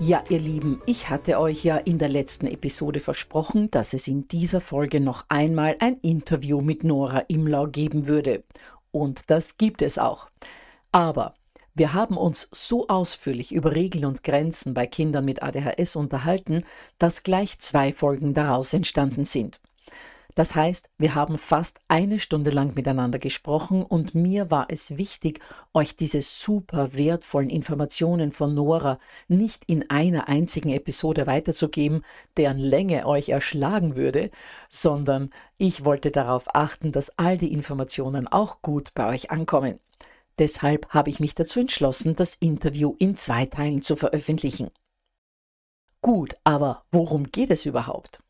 Ja, ihr Lieben, ich hatte euch ja in der letzten Episode versprochen, dass es in dieser Folge noch einmal ein Interview mit Nora Imlau geben würde. Und das gibt es auch. Aber wir haben uns so ausführlich über Regeln und Grenzen bei Kindern mit ADHS unterhalten, dass gleich zwei Folgen daraus entstanden sind. Das heißt, wir haben fast eine Stunde lang miteinander gesprochen und mir war es wichtig, euch diese super wertvollen Informationen von Nora nicht in einer einzigen Episode weiterzugeben, deren Länge euch erschlagen würde, sondern ich wollte darauf achten, dass all die Informationen auch gut bei euch ankommen. Deshalb habe ich mich dazu entschlossen, das Interview in zwei Teilen zu veröffentlichen. Gut, aber worum geht es überhaupt?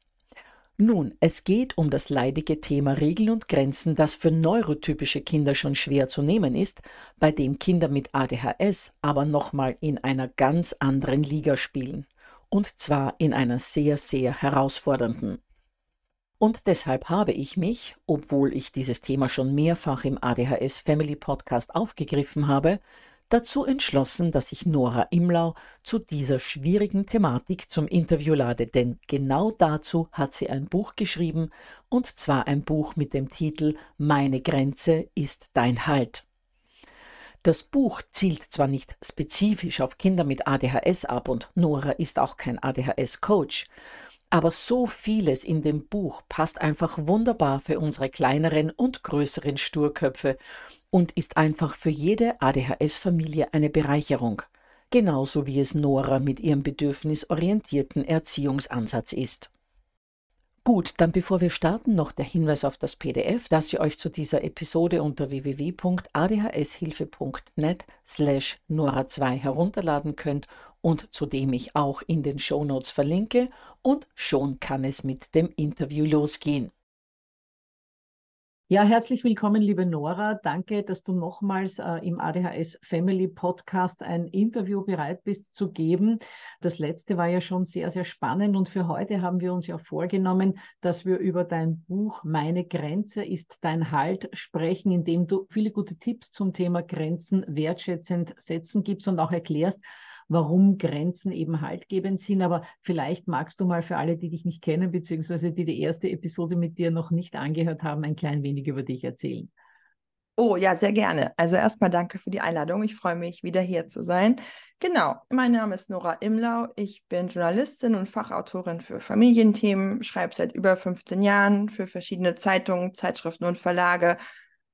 Nun, es geht um das leidige Thema Regeln und Grenzen, das für neurotypische Kinder schon schwer zu nehmen ist, bei dem Kinder mit ADHS aber nochmal in einer ganz anderen Liga spielen. Und zwar in einer sehr, sehr herausfordernden. Und deshalb habe ich mich, obwohl ich dieses Thema schon mehrfach im ADHS Family Podcast aufgegriffen habe, dazu entschlossen, dass ich Nora Imlau zu dieser schwierigen Thematik zum Interview lade, denn genau dazu hat sie ein Buch geschrieben, und zwar ein Buch mit dem Titel Meine Grenze ist dein Halt. Das Buch zielt zwar nicht spezifisch auf Kinder mit ADHS ab und Nora ist auch kein ADHS-Coach, aber so vieles in dem Buch passt einfach wunderbar für unsere kleineren und größeren Sturköpfe und ist einfach für jede ADHS-Familie eine Bereicherung, genauso wie es Nora mit ihrem bedürfnisorientierten Erziehungsansatz ist. Gut, dann bevor wir starten, noch der Hinweis auf das PDF, das ihr euch zu dieser Episode unter www.adhshilfe.net slash Nora2 herunterladen könnt und zu dem ich auch in den Shownotes verlinke und schon kann es mit dem Interview losgehen. Ja, herzlich willkommen, liebe Nora. Danke, dass du nochmals äh, im ADHS Family Podcast ein Interview bereit bist zu geben. Das letzte war ja schon sehr, sehr spannend und für heute haben wir uns ja vorgenommen, dass wir über dein Buch Meine Grenze ist dein Halt sprechen, in dem du viele gute Tipps zum Thema Grenzen wertschätzend setzen gibst und auch erklärst, warum Grenzen eben haltgebend sind. Aber vielleicht magst du mal für alle, die dich nicht kennen, beziehungsweise die die erste Episode mit dir noch nicht angehört haben, ein klein wenig über dich erzählen. Oh ja, sehr gerne. Also erstmal danke für die Einladung. Ich freue mich, wieder hier zu sein. Genau, mein Name ist Nora Imlau. Ich bin Journalistin und Fachautorin für Familienthemen, schreibe seit über 15 Jahren für verschiedene Zeitungen, Zeitschriften und Verlage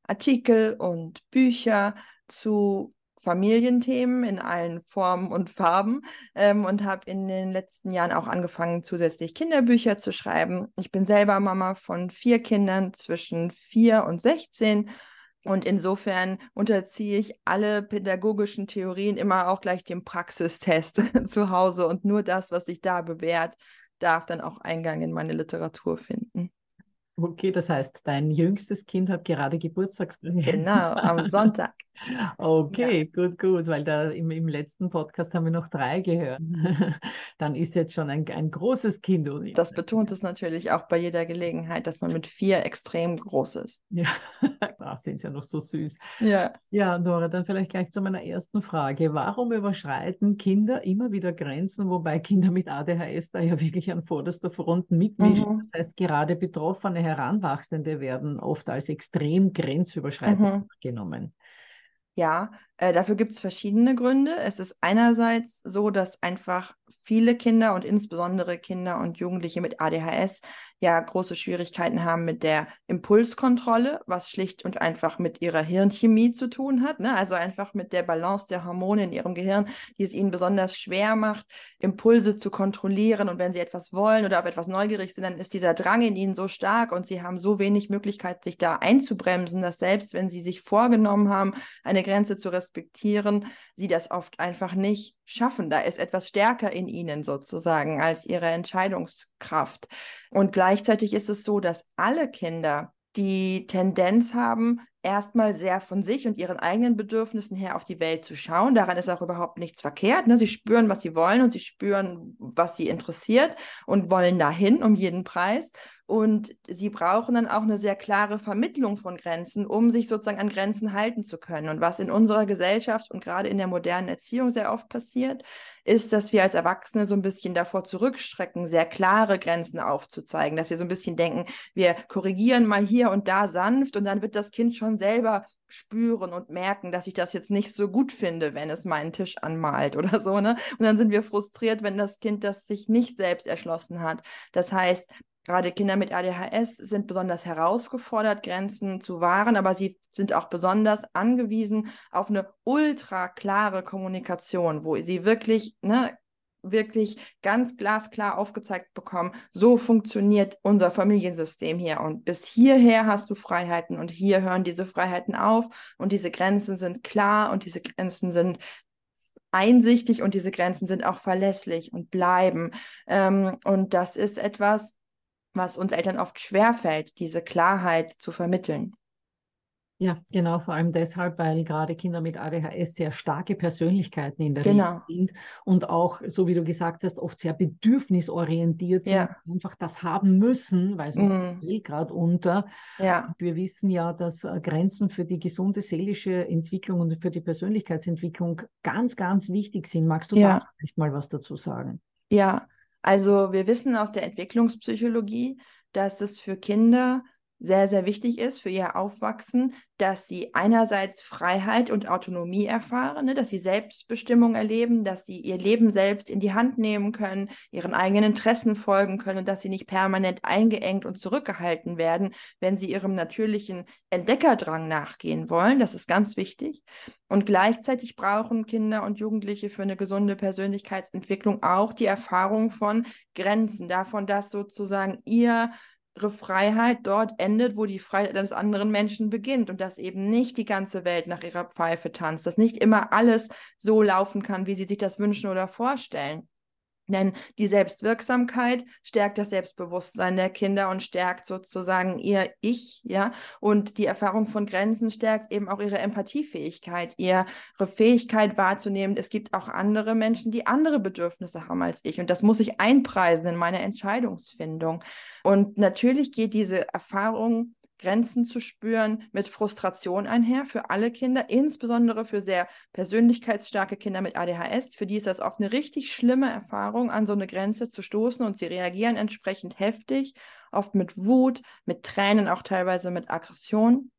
Artikel und Bücher zu Familienthemen in allen Formen und Farben ähm, und habe in den letzten Jahren auch angefangen, zusätzlich Kinderbücher zu schreiben. Ich bin selber Mama von vier Kindern zwischen vier und 16 und insofern unterziehe ich alle pädagogischen Theorien immer auch gleich dem Praxistest zu Hause und nur das, was sich da bewährt, darf dann auch Eingang in meine Literatur finden. Okay, das heißt, dein jüngstes Kind hat gerade Geburtstag. Genau, am Sonntag. Okay, ja. gut, gut, weil da im, im letzten Podcast haben wir noch drei gehört. Dann ist jetzt schon ein, ein großes Kind. Das betont es natürlich auch bei jeder Gelegenheit, dass man mit vier extrem groß ist. Ja, das sind ja noch so süß. Ja. Ja, Nora, dann vielleicht gleich zu meiner ersten Frage. Warum überschreiten Kinder immer wieder Grenzen, wobei Kinder mit ADHS da ja wirklich an vorderster Front mitmischen? Mhm. Das heißt, gerade Betroffene Heranwachsende werden oft als extrem grenzüberschreitend mhm. genommen. Ja, äh, dafür gibt es verschiedene Gründe. Es ist einerseits so, dass einfach viele Kinder und insbesondere Kinder und Jugendliche mit ADHS ja große Schwierigkeiten haben mit der Impulskontrolle, was schlicht und einfach mit ihrer Hirnchemie zu tun hat. Ne? Also einfach mit der Balance der Hormone in ihrem Gehirn, die es ihnen besonders schwer macht, Impulse zu kontrollieren. Und wenn sie etwas wollen oder auf etwas neugierig sind, dann ist dieser Drang in ihnen so stark und sie haben so wenig Möglichkeit, sich da einzubremsen, dass selbst wenn sie sich vorgenommen haben, eine Grenze zu respektieren, sie das oft einfach nicht schaffen. Da ist etwas stärker in ihnen sozusagen als ihre Entscheidungskraft. Und gleichzeitig ist es so, dass alle Kinder die Tendenz haben, erstmal sehr von sich und ihren eigenen Bedürfnissen her auf die Welt zu schauen. Daran ist auch überhaupt nichts verkehrt. Ne? Sie spüren, was sie wollen und sie spüren, was sie interessiert und wollen dahin um jeden Preis. Und sie brauchen dann auch eine sehr klare Vermittlung von Grenzen, um sich sozusagen an Grenzen halten zu können. Und was in unserer Gesellschaft und gerade in der modernen Erziehung sehr oft passiert, ist, dass wir als Erwachsene so ein bisschen davor zurückstrecken, sehr klare Grenzen aufzuzeigen, dass wir so ein bisschen denken, wir korrigieren mal hier und da sanft und dann wird das Kind schon selber spüren und merken, dass ich das jetzt nicht so gut finde, wenn es meinen Tisch anmalt oder so, ne? Und dann sind wir frustriert, wenn das Kind das sich nicht selbst erschlossen hat. Das heißt, Gerade Kinder mit ADHS sind besonders herausgefordert, Grenzen zu wahren, aber sie sind auch besonders angewiesen auf eine ultra klare Kommunikation, wo sie wirklich, ne, wirklich ganz glasklar aufgezeigt bekommen, so funktioniert unser Familiensystem hier und bis hierher hast du Freiheiten und hier hören diese Freiheiten auf und diese Grenzen sind klar und diese Grenzen sind einsichtig und diese Grenzen sind auch verlässlich und bleiben. Ähm, und das ist etwas, was uns Eltern oft schwerfällt, diese Klarheit zu vermitteln. Ja, genau, vor allem deshalb, weil gerade Kinder mit ADHS sehr starke Persönlichkeiten in der genau. Regel sind und auch, so wie du gesagt hast, oft sehr bedürfnisorientiert sind, ja. einfach das haben müssen, weil sonst mhm. fehlt gerade unter. Ja. Wir wissen ja, dass äh, Grenzen für die gesunde seelische Entwicklung und für die Persönlichkeitsentwicklung ganz, ganz wichtig sind. Magst du ja. da vielleicht mal was dazu sagen? Ja, also wir wissen aus der Entwicklungspsychologie, dass es für Kinder sehr, sehr wichtig ist für ihr Aufwachsen, dass sie einerseits Freiheit und Autonomie erfahren, ne, dass sie Selbstbestimmung erleben, dass sie ihr Leben selbst in die Hand nehmen können, ihren eigenen Interessen folgen können und dass sie nicht permanent eingeengt und zurückgehalten werden, wenn sie ihrem natürlichen Entdeckerdrang nachgehen wollen. Das ist ganz wichtig. Und gleichzeitig brauchen Kinder und Jugendliche für eine gesunde Persönlichkeitsentwicklung auch die Erfahrung von Grenzen, davon, dass sozusagen ihr ihre Freiheit dort endet, wo die Freiheit eines anderen Menschen beginnt und dass eben nicht die ganze Welt nach ihrer Pfeife tanzt, dass nicht immer alles so laufen kann, wie sie sich das wünschen oder vorstellen. Denn die Selbstwirksamkeit stärkt das Selbstbewusstsein der Kinder und stärkt sozusagen ihr Ich, ja. Und die Erfahrung von Grenzen stärkt eben auch ihre Empathiefähigkeit, ihre Fähigkeit wahrzunehmen. Es gibt auch andere Menschen, die andere Bedürfnisse haben als ich. Und das muss ich einpreisen in meine Entscheidungsfindung. Und natürlich geht diese Erfahrung Grenzen zu spüren, mit Frustration einher für alle Kinder, insbesondere für sehr persönlichkeitsstarke Kinder mit ADHS. Für die ist das oft eine richtig schlimme Erfahrung, an so eine Grenze zu stoßen und sie reagieren entsprechend heftig, oft mit Wut, mit Tränen, auch teilweise mit Aggression.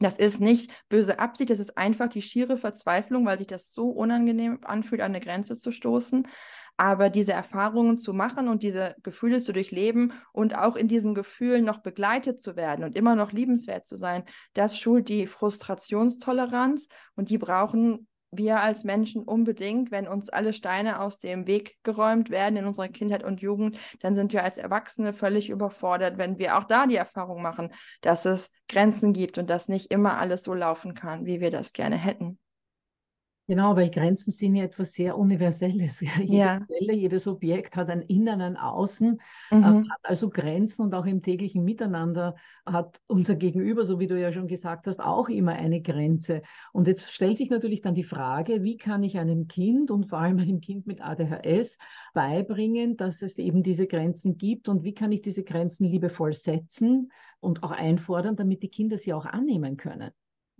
Das ist nicht böse Absicht, das ist einfach die schiere Verzweiflung, weil sich das so unangenehm anfühlt, an eine Grenze zu stoßen. Aber diese Erfahrungen zu machen und diese Gefühle zu durchleben und auch in diesen Gefühlen noch begleitet zu werden und immer noch liebenswert zu sein, das schult die Frustrationstoleranz und die brauchen wir als Menschen unbedingt, wenn uns alle Steine aus dem Weg geräumt werden in unserer Kindheit und Jugend, dann sind wir als Erwachsene völlig überfordert, wenn wir auch da die Erfahrung machen, dass es Grenzen gibt und dass nicht immer alles so laufen kann, wie wir das gerne hätten. Genau, weil Grenzen sind ja etwas sehr Universelles. Jede Ja. Zelle, jedes Objekt hat ein Innen, ein Außen, äh, Mhm. hat also Grenzen und auch im täglichen Miteinander hat unser Gegenüber, so wie du ja schon gesagt hast, auch immer eine Grenze. Und jetzt stellt sich natürlich dann die Frage, wie kann ich einem Kind und vor allem einem Kind mit ADHS beibringen, dass es eben diese Grenzen gibt und wie kann ich diese Grenzen liebevoll setzen und auch einfordern, damit die Kinder sie auch annehmen können.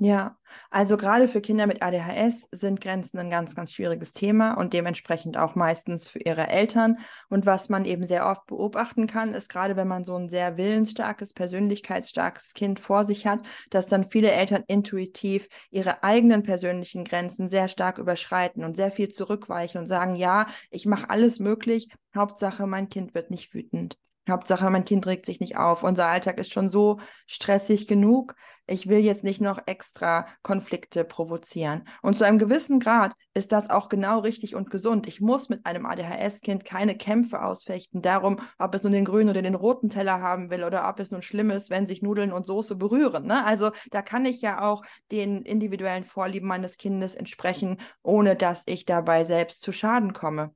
Ja, also gerade für Kinder mit ADHS sind Grenzen ein ganz, ganz schwieriges Thema und dementsprechend auch meistens für ihre Eltern. Und was man eben sehr oft beobachten kann, ist gerade wenn man so ein sehr willensstarkes, persönlichkeitsstarkes Kind vor sich hat, dass dann viele Eltern intuitiv ihre eigenen persönlichen Grenzen sehr stark überschreiten und sehr viel zurückweichen und sagen, ja, ich mache alles möglich, Hauptsache mein Kind wird nicht wütend. Hauptsache, mein Kind regt sich nicht auf. Unser Alltag ist schon so stressig genug. Ich will jetzt nicht noch extra Konflikte provozieren. Und zu einem gewissen Grad ist das auch genau richtig und gesund. Ich muss mit einem ADHS-Kind keine Kämpfe ausfechten darum, ob es nun den grünen oder den roten Teller haben will oder ob es nun schlimm ist, wenn sich Nudeln und Soße berühren. Ne? Also da kann ich ja auch den individuellen Vorlieben meines Kindes entsprechen, ohne dass ich dabei selbst zu Schaden komme.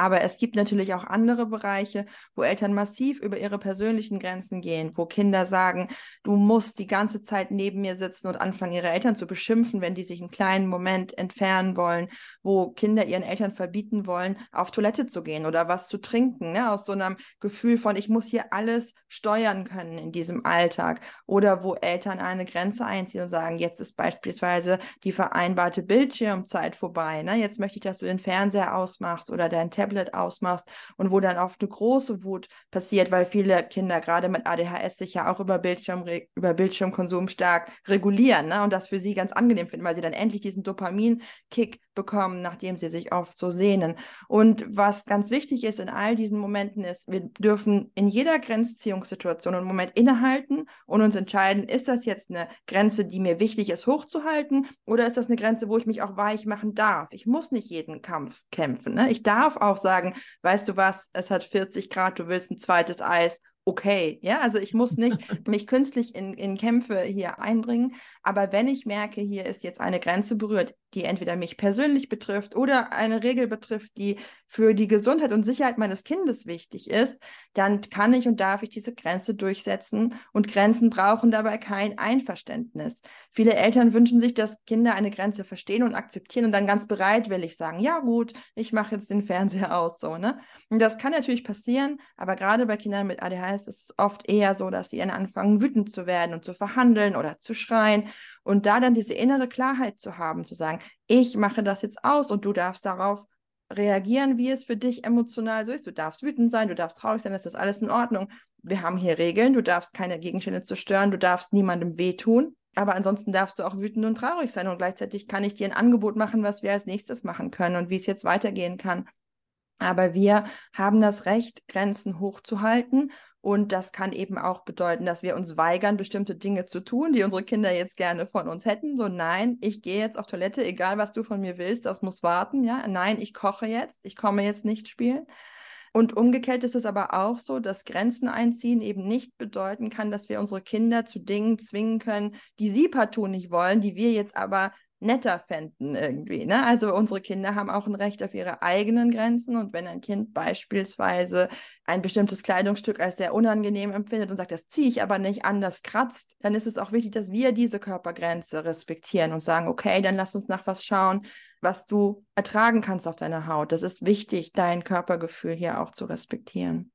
Aber es gibt natürlich auch andere Bereiche, wo Eltern massiv über ihre persönlichen Grenzen gehen, wo Kinder sagen, du musst die ganze Zeit neben mir sitzen und anfangen, ihre Eltern zu beschimpfen, wenn die sich einen kleinen Moment entfernen wollen, wo Kinder ihren Eltern verbieten wollen, auf Toilette zu gehen oder was zu trinken, ne? aus so einem Gefühl von, ich muss hier alles steuern können in diesem Alltag. Oder wo Eltern eine Grenze einziehen und sagen, jetzt ist beispielsweise die vereinbarte Bildschirmzeit vorbei. Ne? Jetzt möchte ich, dass du den Fernseher ausmachst oder dein Tablet ausmachst und wo dann oft eine große Wut passiert, weil viele Kinder gerade mit ADHS sich ja auch über, Bildschirm, über Bildschirmkonsum stark regulieren ne? und das für sie ganz angenehm finden, weil sie dann endlich diesen Dopamin-Kick bekommen, nachdem sie sich oft so sehnen. Und was ganz wichtig ist in all diesen Momenten ist, wir dürfen in jeder Grenzziehungssituation einen Moment innehalten und uns entscheiden, ist das jetzt eine Grenze, die mir wichtig ist, hochzuhalten oder ist das eine Grenze, wo ich mich auch weich machen darf? Ich muss nicht jeden Kampf kämpfen. Ne? Ich darf auch sagen, weißt du was, es hat 40 Grad, du willst ein zweites Eis okay. Ja, also ich muss nicht mich künstlich in, in Kämpfe hier einbringen. Aber wenn ich merke, hier ist jetzt eine Grenze berührt, die entweder mich persönlich betrifft oder eine Regel betrifft, die für die Gesundheit und Sicherheit meines Kindes wichtig ist, dann kann ich und darf ich diese Grenze durchsetzen. Und Grenzen brauchen dabei kein Einverständnis. Viele Eltern wünschen sich, dass Kinder eine Grenze verstehen und akzeptieren und dann ganz bereitwillig sagen, ja gut, ich mache jetzt den Fernseher aus, so, ne? Und das kann natürlich passieren, aber gerade bei Kindern mit ADHS ist es oft eher so, dass sie dann anfangen, wütend zu werden und zu verhandeln oder zu schreien. Und da dann diese innere Klarheit zu haben, zu sagen, ich mache das jetzt aus und du darfst darauf reagieren, wie es für dich emotional so ist. Du darfst wütend sein, du darfst traurig sein, das ist alles in Ordnung. Wir haben hier Regeln, du darfst keine Gegenstände zerstören, du darfst niemandem wehtun. Aber ansonsten darfst du auch wütend und traurig sein und gleichzeitig kann ich dir ein Angebot machen, was wir als nächstes machen können und wie es jetzt weitergehen kann. Aber wir haben das Recht, Grenzen hochzuhalten. Und das kann eben auch bedeuten, dass wir uns weigern, bestimmte Dinge zu tun, die unsere Kinder jetzt gerne von uns hätten. So, nein, ich gehe jetzt auf Toilette, egal was du von mir willst, das muss warten. Ja, nein, ich koche jetzt, ich komme jetzt nicht spielen. Und umgekehrt ist es aber auch so, dass Grenzen einziehen eben nicht bedeuten kann, dass wir unsere Kinder zu Dingen zwingen können, die sie partout nicht wollen, die wir jetzt aber netter fänden irgendwie. Ne? Also unsere Kinder haben auch ein Recht auf ihre eigenen Grenzen und wenn ein Kind beispielsweise ein bestimmtes Kleidungsstück als sehr unangenehm empfindet und sagt, das ziehe ich aber nicht an, das kratzt, dann ist es auch wichtig, dass wir diese Körpergrenze respektieren und sagen, okay, dann lass uns nach was schauen, was du ertragen kannst auf deiner Haut. Das ist wichtig, dein Körpergefühl hier auch zu respektieren.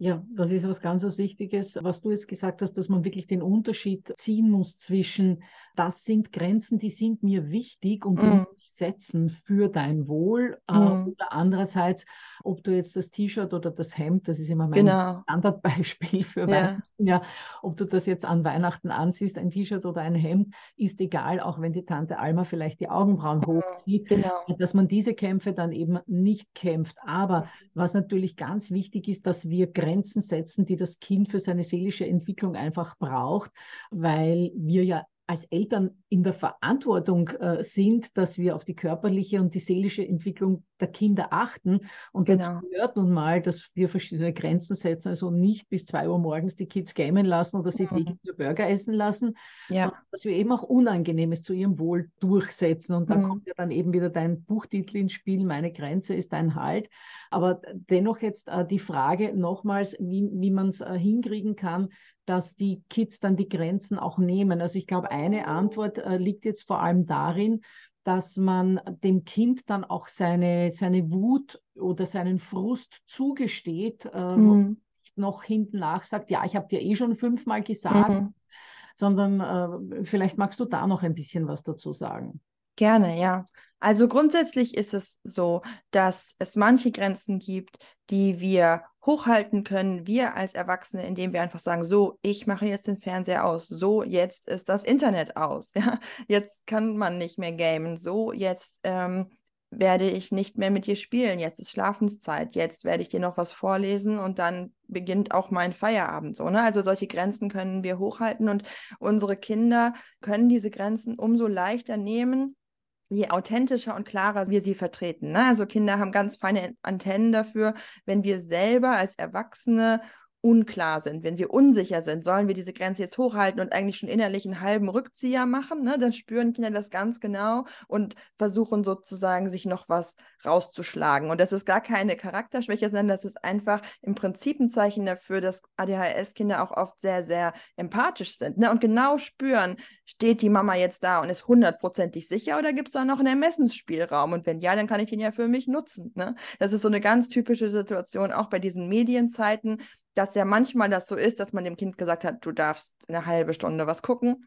Ja, das ist was ganz was Wichtiges, was du jetzt gesagt hast, dass man wirklich den Unterschied ziehen muss zwischen, das sind Grenzen, die sind mir wichtig und die Mm. ich setzen für dein Wohl. Äh, Mm. oder andererseits, ob du jetzt das T-Shirt oder das Hemd, das ist immer mein Genau. Standardbeispiel für Ja. Weihnachten, ja, ob du das jetzt an Weihnachten anziehst, ein T-Shirt oder ein Hemd, ist egal, auch wenn die Tante Alma vielleicht die Augenbrauen hochzieht, Genau. dass man diese Kämpfe dann eben nicht kämpft. Aber was natürlich ganz wichtig ist, dass wir Grenzen setzen, die das Kind für seine seelische Entwicklung einfach braucht, weil wir ja als Eltern in der Verantwortung äh, sind, dass wir auf die körperliche und die seelische Entwicklung der Kinder achten. Und genau. dazu gehört nun mal, dass wir verschiedene Grenzen setzen, also nicht bis zwei Uhr morgens die Kids gamen lassen oder sie mhm. Burger essen lassen, ja. sondern dass wir eben auch Unangenehmes zu ihrem Wohl durchsetzen. Und da mhm. kommt ja dann eben wieder dein Buchtitel ins Spiel, meine Grenze ist dein Halt. Aber dennoch jetzt äh, die Frage nochmals, wie, wie man es äh, hinkriegen kann, dass die Kids dann die Grenzen auch nehmen. Also ich glaube, eine Antwort äh, liegt jetzt vor allem darin, dass man dem Kind dann auch seine, seine Wut oder seinen Frust zugesteht äh, mhm. und nicht noch hinten nach sagt, ja, ich habe dir eh schon fünfmal gesagt, mhm. sondern äh, vielleicht magst du da noch ein bisschen was dazu sagen. Gerne, ja. Also grundsätzlich ist es so, dass es manche Grenzen gibt, die wir hochhalten können, wir als Erwachsene, indem wir einfach sagen, so, ich mache jetzt den Fernseher aus, so, jetzt ist das Internet aus, ja, jetzt kann man nicht mehr gamen, so, jetzt ähm, werde ich nicht mehr mit dir spielen, jetzt ist Schlafenszeit, jetzt werde ich dir noch was vorlesen und dann beginnt auch mein Feierabend so, ne? Also solche Grenzen können wir hochhalten und unsere Kinder können diese Grenzen umso leichter nehmen, je authentischer und klarer wir sie vertreten. Ne? Also Kinder haben ganz feine Antennen dafür, wenn wir selber als Erwachsene unklar sind, wenn wir unsicher sind, sollen wir diese Grenze jetzt hochhalten und eigentlich schon innerlich einen halben Rückzieher machen, ne? dann spüren Kinder das ganz genau und versuchen sozusagen, sich noch was rauszuschlagen. Und das ist gar keine Charakterschwäche, sondern das ist einfach im Prinzip ein Zeichen dafür, dass ADHS-Kinder auch oft sehr, sehr empathisch sind ne? und genau spüren, steht die Mama jetzt da und ist hundertprozentig sicher oder gibt es da noch einen Ermessensspielraum? Und wenn ja, dann kann ich den ja für mich nutzen. Ne? Das ist so eine ganz typische Situation, auch bei diesen Medienzeiten dass ja manchmal das so ist, dass man dem Kind gesagt hat, du darfst eine halbe Stunde was gucken.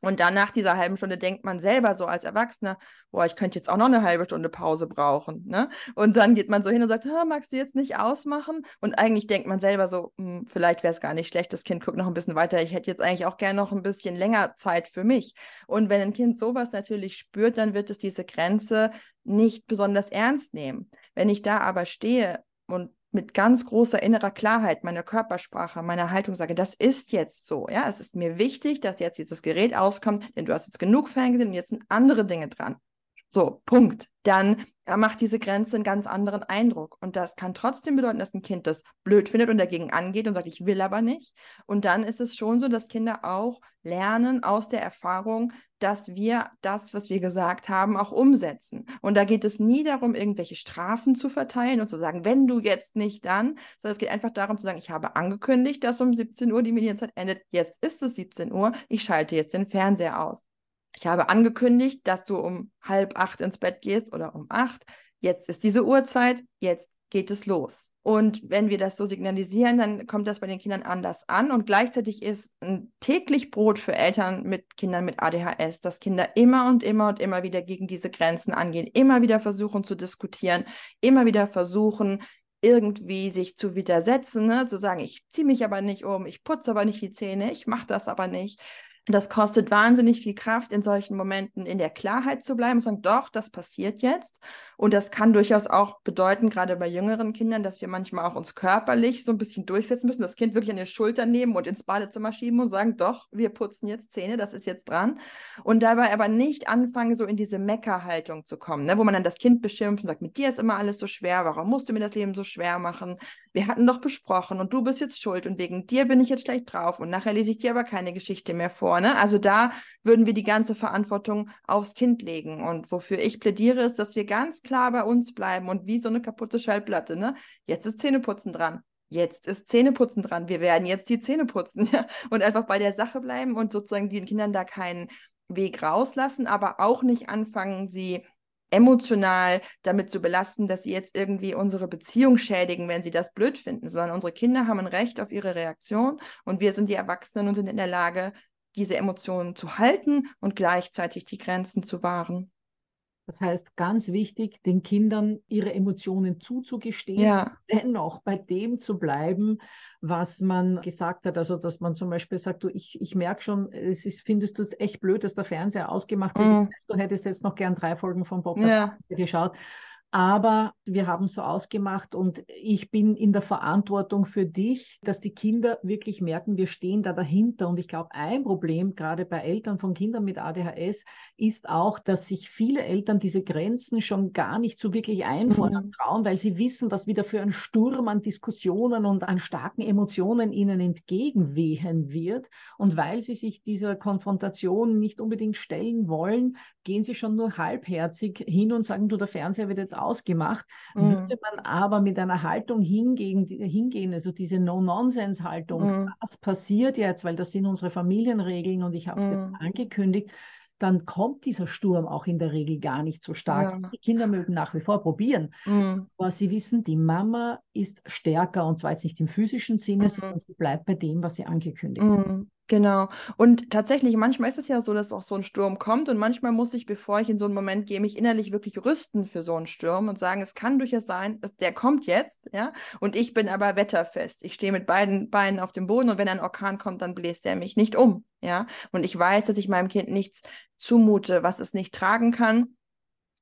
Und dann nach dieser halben Stunde denkt man selber so als Erwachsener, boah, ich könnte jetzt auch noch eine halbe Stunde Pause brauchen. Ne? Und dann geht man so hin und sagt, magst du jetzt nicht ausmachen? Und eigentlich denkt man selber so, hm, vielleicht wäre es gar nicht schlecht, das Kind guckt noch ein bisschen weiter. Ich hätte jetzt eigentlich auch gerne noch ein bisschen länger Zeit für mich. Und wenn ein Kind sowas natürlich spürt, dann wird es diese Grenze nicht besonders ernst nehmen. Wenn ich da aber stehe und mit ganz großer innerer Klarheit meiner Körpersprache, meiner Haltung sage, das ist jetzt so, ja, es ist mir wichtig, dass jetzt dieses Gerät auskommt, denn du hast jetzt genug Fernsehen und jetzt sind andere Dinge dran. So, Punkt. Dann macht diese Grenze einen ganz anderen Eindruck. Und das kann trotzdem bedeuten, dass ein Kind das blöd findet und dagegen angeht und sagt, ich will aber nicht. Und dann ist es schon so, dass Kinder auch lernen aus der Erfahrung, dass wir das, was wir gesagt haben, auch umsetzen. Und da geht es nie darum, irgendwelche Strafen zu verteilen und zu sagen, wenn du jetzt nicht dann, sondern es geht einfach darum zu sagen, ich habe angekündigt, dass um 17 Uhr die Medienzeit endet. Jetzt ist es 17 Uhr. Ich schalte jetzt den Fernseher aus ich habe angekündigt, dass du um halb acht ins Bett gehst oder um acht. Jetzt ist diese Uhrzeit, jetzt geht es los. Und wenn wir das so signalisieren, dann kommt das bei den Kindern anders an. Und gleichzeitig ist ein täglich Brot für Eltern mit Kindern mit ADHS, dass Kinder immer und immer und immer wieder gegen diese Grenzen angehen, immer wieder versuchen zu diskutieren, immer wieder versuchen, irgendwie sich zu widersetzen, ne? zu sagen, ich ziehe mich aber nicht um, ich putze aber nicht die Zähne, ich mache das aber nicht. Das kostet wahnsinnig viel Kraft, in solchen Momenten in der Klarheit zu bleiben und sagen, doch, das passiert jetzt. Und das kann durchaus auch bedeuten, gerade bei jüngeren Kindern, dass wir manchmal auch uns körperlich so ein bisschen durchsetzen müssen, das Kind wirklich an die Schulter nehmen und ins Badezimmer schieben und sagen, doch, wir putzen jetzt Zähne, das ist jetzt dran. Und dabei aber nicht anfangen, so in diese Meckerhaltung zu kommen, ne? wo man dann das Kind beschimpft und sagt, mit dir ist immer alles so schwer, warum musst du mir das Leben so schwer machen? Wir hatten doch besprochen und du bist jetzt schuld und wegen dir bin ich jetzt schlecht drauf und nachher lese ich dir aber keine Geschichte mehr vor Ne? Also da würden wir die ganze Verantwortung aufs Kind legen. Und wofür ich plädiere, ist, dass wir ganz klar bei uns bleiben und wie so eine kaputte Schallplatte. Ne? Jetzt ist Zähneputzen dran. Jetzt ist Zähneputzen dran. Wir werden jetzt die Zähne putzen. Ja? Und einfach bei der Sache bleiben und sozusagen den Kindern da keinen Weg rauslassen, aber auch nicht anfangen, sie emotional damit zu belasten, dass sie jetzt irgendwie unsere Beziehung schädigen, wenn sie das blöd finden, sondern unsere Kinder haben ein Recht auf ihre Reaktion und wir sind die Erwachsenen und sind in der Lage, diese Emotionen zu halten und gleichzeitig die Grenzen zu wahren. Das heißt, ganz wichtig, den Kindern ihre Emotionen zuzugestehen, ja. dennoch bei dem zu bleiben, was man gesagt hat. Also, dass man zum Beispiel sagt, du, ich, ich merke schon, es ist, findest du es echt blöd, dass der Fernseher ausgemacht wird. Mm. Du hättest jetzt noch gern drei Folgen von Bob ja. geschaut Aber wir haben so ausgemacht und ich bin in der Verantwortung für dich, dass die Kinder wirklich merken, wir stehen da dahinter. Und ich glaube, ein Problem gerade bei Eltern von Kindern mit ADHS ist auch, dass sich viele Eltern diese Grenzen schon gar nicht so wirklich einfordern mhm. trauen, weil sie wissen, was wieder für ein Sturm an Diskussionen und an starken Emotionen ihnen entgegenwehen wird. Und weil sie sich dieser Konfrontation nicht unbedingt stellen wollen, gehen sie schon nur halbherzig hin und sagen, du, der Fernseher wird jetzt ausgemacht. Mhm. Würde man aber mit einer Haltung hingehen, hingehen also diese No-Nonsense-Haltung, mhm. was passiert jetzt, weil das sind unsere Familienregeln und ich habe es mhm. angekündigt, dann kommt dieser Sturm auch in der Regel gar nicht so stark. Ja. Die Kinder mögen nach wie vor probieren, mhm. aber sie wissen, die Mama ist stärker und zwar jetzt nicht im physischen Sinne, mhm. sondern sie bleibt bei dem, was sie angekündigt mhm. hat. Genau. Und tatsächlich, manchmal ist es ja so, dass auch so ein Sturm kommt und manchmal muss ich, bevor ich in so einen Moment gehe, mich innerlich wirklich rüsten für so einen Sturm und sagen, es kann durchaus sein, der kommt jetzt, ja, und ich bin aber wetterfest. Ich stehe mit beiden Beinen auf dem Boden und wenn ein Orkan kommt, dann bläst er mich nicht um, ja. Und ich weiß, dass ich meinem Kind nichts zumute, was es nicht tragen kann,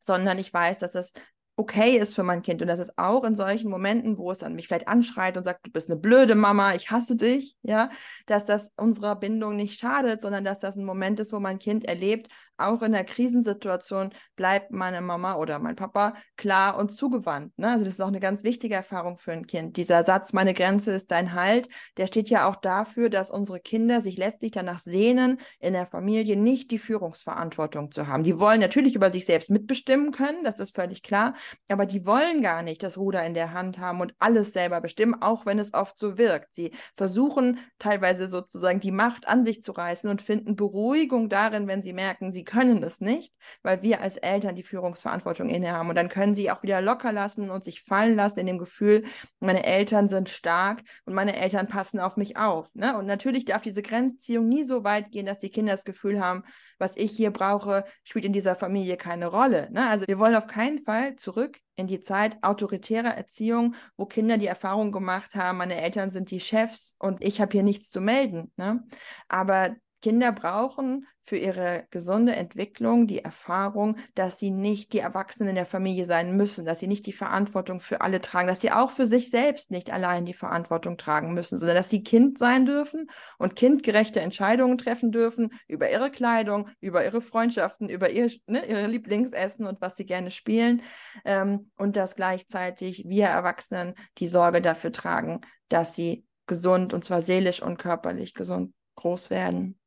sondern ich weiß, dass es okay ist für mein Kind. Und dass es auch in solchen Momenten, wo es dann mich vielleicht anschreit und sagt, du bist eine blöde Mama, ich hasse dich, ja, dass das unserer Bindung nicht schadet, sondern dass das ein Moment ist, wo mein Kind erlebt, auch in der Krisensituation bleibt meine Mama oder mein Papa klar und zugewandt. Ne? Also das ist auch eine ganz wichtige Erfahrung für ein Kind. Dieser Satz, meine Grenze ist dein Halt, der steht ja auch dafür, dass unsere Kinder sich letztlich danach sehnen, in der Familie nicht die Führungsverantwortung zu haben. Die wollen natürlich über sich selbst mitbestimmen können, das ist völlig klar, aber die wollen gar nicht das Ruder in der Hand haben und alles selber bestimmen, auch wenn es oft so wirkt. Sie versuchen teilweise sozusagen die Macht an sich zu reißen und finden Beruhigung darin, wenn sie merken, sie können es nicht, weil wir als Eltern die Führungsverantwortung innehaben. Und dann können sie auch wieder locker lassen und sich fallen lassen in dem Gefühl, meine Eltern sind stark und meine Eltern passen auf mich auf. Ne? Und natürlich darf diese Grenzziehung nie so weit gehen, dass die Kinder das Gefühl haben, was ich hier brauche, spielt in dieser Familie keine Rolle. Ne? Also wir wollen auf keinen Fall zurück in die Zeit autoritärer Erziehung, wo Kinder die Erfahrung gemacht haben, meine Eltern sind die Chefs und ich habe hier nichts zu melden. Ne? Aber Kinder brauchen für ihre gesunde Entwicklung die Erfahrung, dass sie nicht die Erwachsenen in der Familie sein müssen, dass sie nicht die Verantwortung für alle tragen, dass sie auch für sich selbst nicht allein die Verantwortung tragen müssen, sondern dass sie Kind sein dürfen und kindgerechte Entscheidungen treffen dürfen über ihre Kleidung, über ihre Freundschaften, über ihr, ne, ihre Lieblingsessen und was sie gerne spielen ähm, und dass gleichzeitig wir Erwachsenen die Sorge dafür tragen, dass sie gesund und zwar seelisch und körperlich gesund groß werden.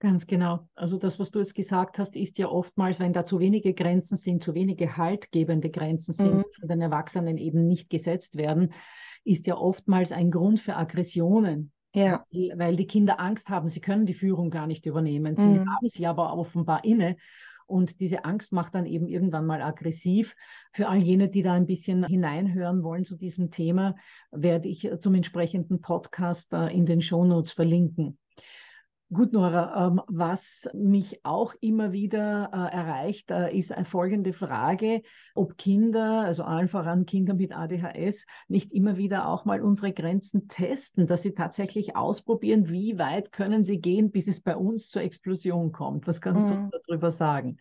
Ganz genau. Also das, was du jetzt gesagt hast, ist ja oftmals, wenn da zu wenige Grenzen sind, zu wenige haltgebende Grenzen sind, mhm. von den Erwachsenen eben nicht gesetzt werden, ist ja oftmals ein Grund für Aggressionen. Ja. Weil, die Kinder Angst haben, sie können die Führung gar nicht übernehmen. Sie mhm. haben sie aber offenbar inne. Und diese Angst macht dann eben irgendwann mal aggressiv. Für all jene, die da ein bisschen hineinhören wollen zu diesem Thema, werde ich zum entsprechenden Podcast äh, in den Shownotes verlinken. Gut, Nora, ähm, was mich auch immer wieder äh, erreicht, äh, ist eine folgende Frage, ob Kinder, also allen voran Kinder mit ADHS, nicht immer wieder auch mal unsere Grenzen testen, dass sie tatsächlich ausprobieren, wie weit können sie gehen, bis es bei uns zur Explosion kommt. Was kannst mhm. du darüber sagen?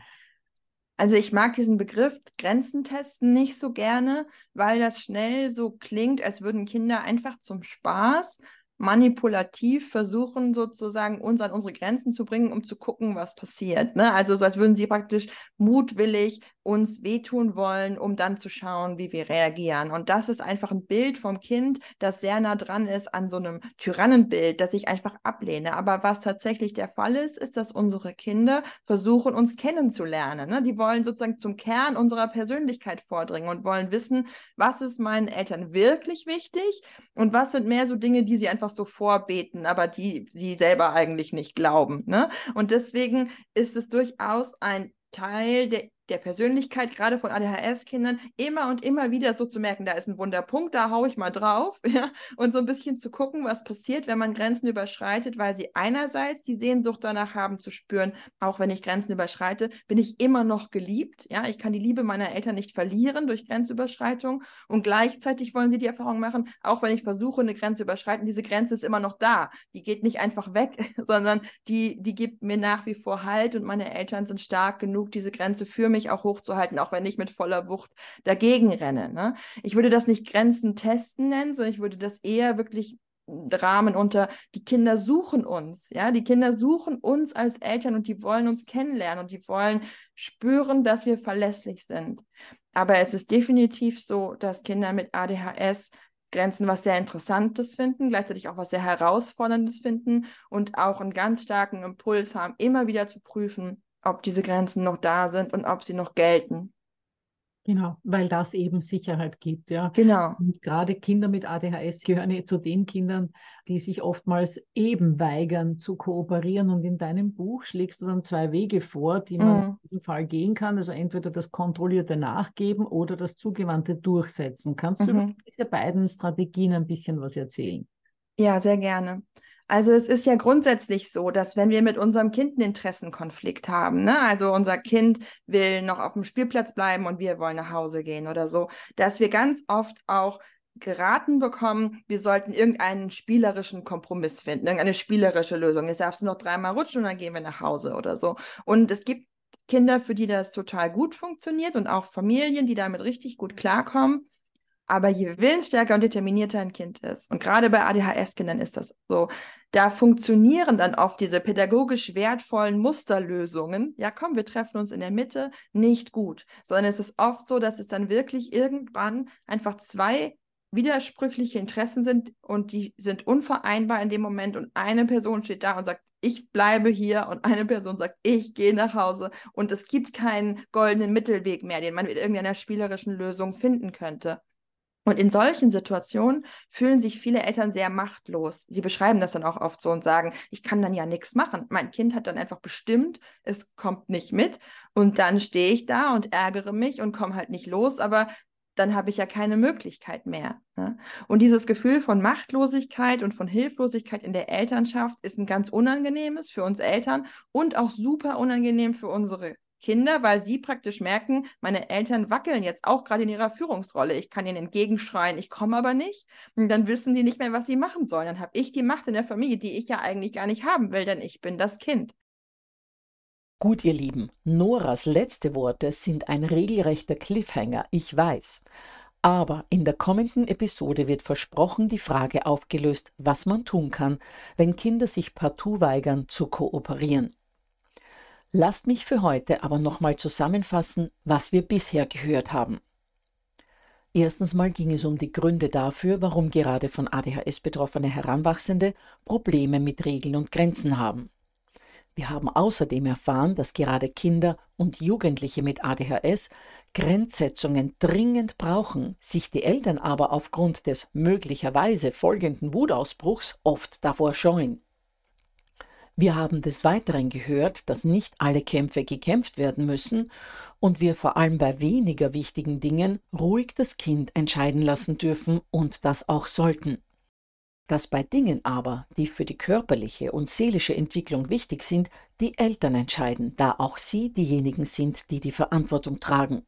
Also ich mag diesen Begriff Grenzen testen nicht so gerne, weil das schnell so klingt, als würden Kinder einfach zum Spaß manipulativ versuchen, sozusagen uns an unsere Grenzen zu bringen, um zu gucken, was passiert. Ne? Also so als würden sie praktisch mutwillig uns wehtun wollen, um dann zu schauen, wie wir reagieren. Und das ist einfach ein Bild vom Kind, das sehr nah dran ist an so einem Tyrannenbild, das ich einfach ablehne. Aber was tatsächlich der Fall ist, ist, dass unsere Kinder versuchen, uns kennenzulernen. Ne? Die wollen sozusagen zum Kern unserer Persönlichkeit vordringen und wollen wissen, was ist meinen Eltern wirklich wichtig und was sind mehr so Dinge, die sie einfach einfach so vorbeten, aber die sie selber eigentlich nicht glauben. Ne? Und deswegen ist es durchaus ein Teil der der Persönlichkeit, gerade von ADHS-Kindern, immer und immer wieder so zu merken, da ist ein Wunderpunkt, da haue ich mal drauf, ja, und so ein bisschen zu gucken, was passiert, wenn man Grenzen überschreitet, weil sie einerseits die Sehnsucht danach haben zu spüren, auch wenn ich Grenzen überschreite, bin ich immer noch geliebt, ja, ich kann die Liebe meiner Eltern nicht verlieren durch Grenzüberschreitung und gleichzeitig wollen sie die Erfahrung machen, auch wenn ich versuche, eine Grenze zu überschreiten, diese Grenze ist immer noch da, die geht nicht einfach weg, sondern die, die gibt mir nach wie vor Halt und meine Eltern sind stark genug, diese Grenze für mich mich auch hochzuhalten, auch wenn ich mit voller Wucht dagegen renne. Ne? Ich würde das nicht Grenzen testen nennen, sondern ich würde das eher wirklich Rahmen unter, die Kinder suchen uns, ja, die Kinder suchen uns als Eltern und die wollen uns kennenlernen und die wollen spüren, dass wir verlässlich sind. Aber es ist definitiv so, dass Kinder mit ADHS Grenzen was sehr Interessantes finden, gleichzeitig auch was sehr Herausforderndes finden und auch einen ganz starken Impuls haben, immer wieder zu prüfen, ob diese Grenzen noch da sind und ob sie noch gelten. Genau, weil das eben Sicherheit gibt, ja. Genau. Und gerade Kinder mit ADHS gehören zu den Kindern, die sich oftmals eben weigern zu kooperieren. Und in deinem Buch schlägst du dann zwei Wege vor, die man mm. in diesem Fall gehen kann. Also entweder das kontrollierte Nachgeben oder das zugewandte Durchsetzen. Kannst du mhm. über diese beiden Strategien ein bisschen was erzählen? Ja, sehr gerne. Also es ist ja grundsätzlich so, dass wenn wir mit unserem Kind einen Interessenkonflikt haben, ne, also unser Kind will noch auf dem Spielplatz bleiben und wir wollen nach Hause gehen oder so, dass wir ganz oft auch geraten bekommen, wir sollten irgendeinen spielerischen Kompromiss finden, irgendeine spielerische Lösung. Jetzt darfst du noch dreimal rutschen und dann gehen wir nach Hause oder so. Und es gibt Kinder, für die das total gut funktioniert und auch Familien, die damit richtig gut klarkommen. Aber je willensstärker und determinierter ein Kind ist, und gerade bei ADHS-Kindern ist das so, da funktionieren dann oft diese pädagogisch wertvollen Musterlösungen. Ja, komm, wir treffen uns in der Mitte, nicht gut. Sondern es ist oft so, dass es dann wirklich irgendwann einfach zwei widersprüchliche Interessen sind und die sind unvereinbar in dem Moment und eine Person steht da und sagt, ich bleibe hier und eine Person sagt, ich gehe nach Hause und es gibt keinen goldenen Mittelweg mehr, den man mit irgendeiner spielerischen Lösung finden könnte. Und in solchen Situationen fühlen sich viele Eltern sehr machtlos. Sie beschreiben das dann auch oft so und sagen, ich kann dann ja nichts machen. Mein Kind hat dann einfach bestimmt, es kommt nicht mit. Und dann stehe ich da und ärgere mich und komme halt nicht los, aber dann habe ich ja keine Möglichkeit mehr. Ne? Und dieses Gefühl von Machtlosigkeit und von Hilflosigkeit in der Elternschaft ist ein ganz unangenehmes für uns Eltern und auch super unangenehm für unsere Kinder, weil sie praktisch merken, meine Eltern wackeln jetzt auch gerade in ihrer Führungsrolle. Ich kann ihnen entgegenschreien, ich komme aber nicht. Und dann wissen die nicht mehr, was sie machen sollen. Dann habe ich die Macht in der Familie, die ich ja eigentlich gar nicht haben will, denn ich bin das Kind. Gut, ihr Lieben, Noras letzte Worte sind ein regelrechter Cliffhanger, ich weiß. Aber in der kommenden Episode wird versprochen die Frage aufgelöst, was man tun kann, wenn Kinder sich partout weigern zu kooperieren. Lasst mich für heute aber nochmal zusammenfassen, was wir bisher gehört haben. Erstens mal ging es um die Gründe dafür, warum gerade von ADHS betroffene Heranwachsende Probleme mit Regeln und Grenzen haben. Wir haben außerdem erfahren, dass gerade Kinder und Jugendliche mit ADHS Grenzsetzungen dringend brauchen, sich die Eltern aber aufgrund des möglicherweise folgenden Wutausbruchs oft davor scheuen. Wir haben des Weiteren gehört, dass nicht alle Kämpfe gekämpft werden müssen und wir vor allem bei weniger wichtigen Dingen ruhig das Kind entscheiden lassen dürfen und das auch sollten. Dass bei Dingen aber, die für die körperliche und seelische Entwicklung wichtig sind, die Eltern entscheiden, da auch sie diejenigen sind, die die Verantwortung tragen.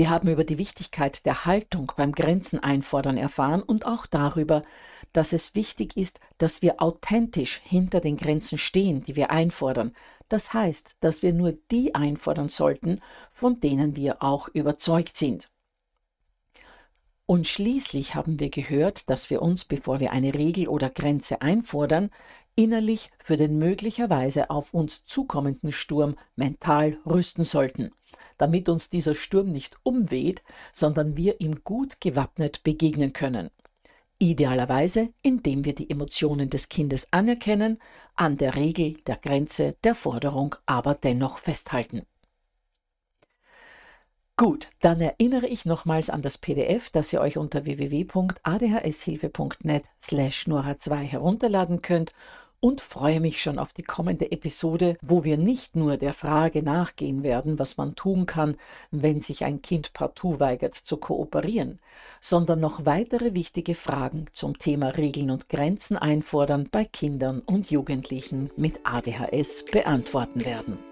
Wir haben über die Wichtigkeit der Haltung beim Grenzen einfordern erfahren und auch darüber, dass es wichtig ist, dass wir authentisch hinter den Grenzen stehen, die wir einfordern. Das heißt, dass wir nur die einfordern sollten, von denen wir auch überzeugt sind. Und schließlich haben wir gehört, dass wir uns, bevor wir eine Regel oder Grenze einfordern, innerlich für den möglicherweise auf uns zukommenden Sturm mental rüsten sollten damit uns dieser Sturm nicht umweht, sondern wir ihm gut gewappnet begegnen können. Idealerweise, indem wir die Emotionen des Kindes anerkennen, an der Regel, der Grenze, der Forderung aber dennoch festhalten. Gut, dann erinnere ich nochmals an das PDF, das ihr euch unter www.adhshilfe.net slash nora2 herunterladen könnt und freue mich schon auf die kommende Episode, wo wir nicht nur der Frage nachgehen werden, was man tun kann, wenn sich ein Kind partout weigert zu kooperieren, sondern noch weitere wichtige Fragen zum Thema Regeln und Grenzen einfordern bei Kindern und Jugendlichen mit ADHS beantworten werden.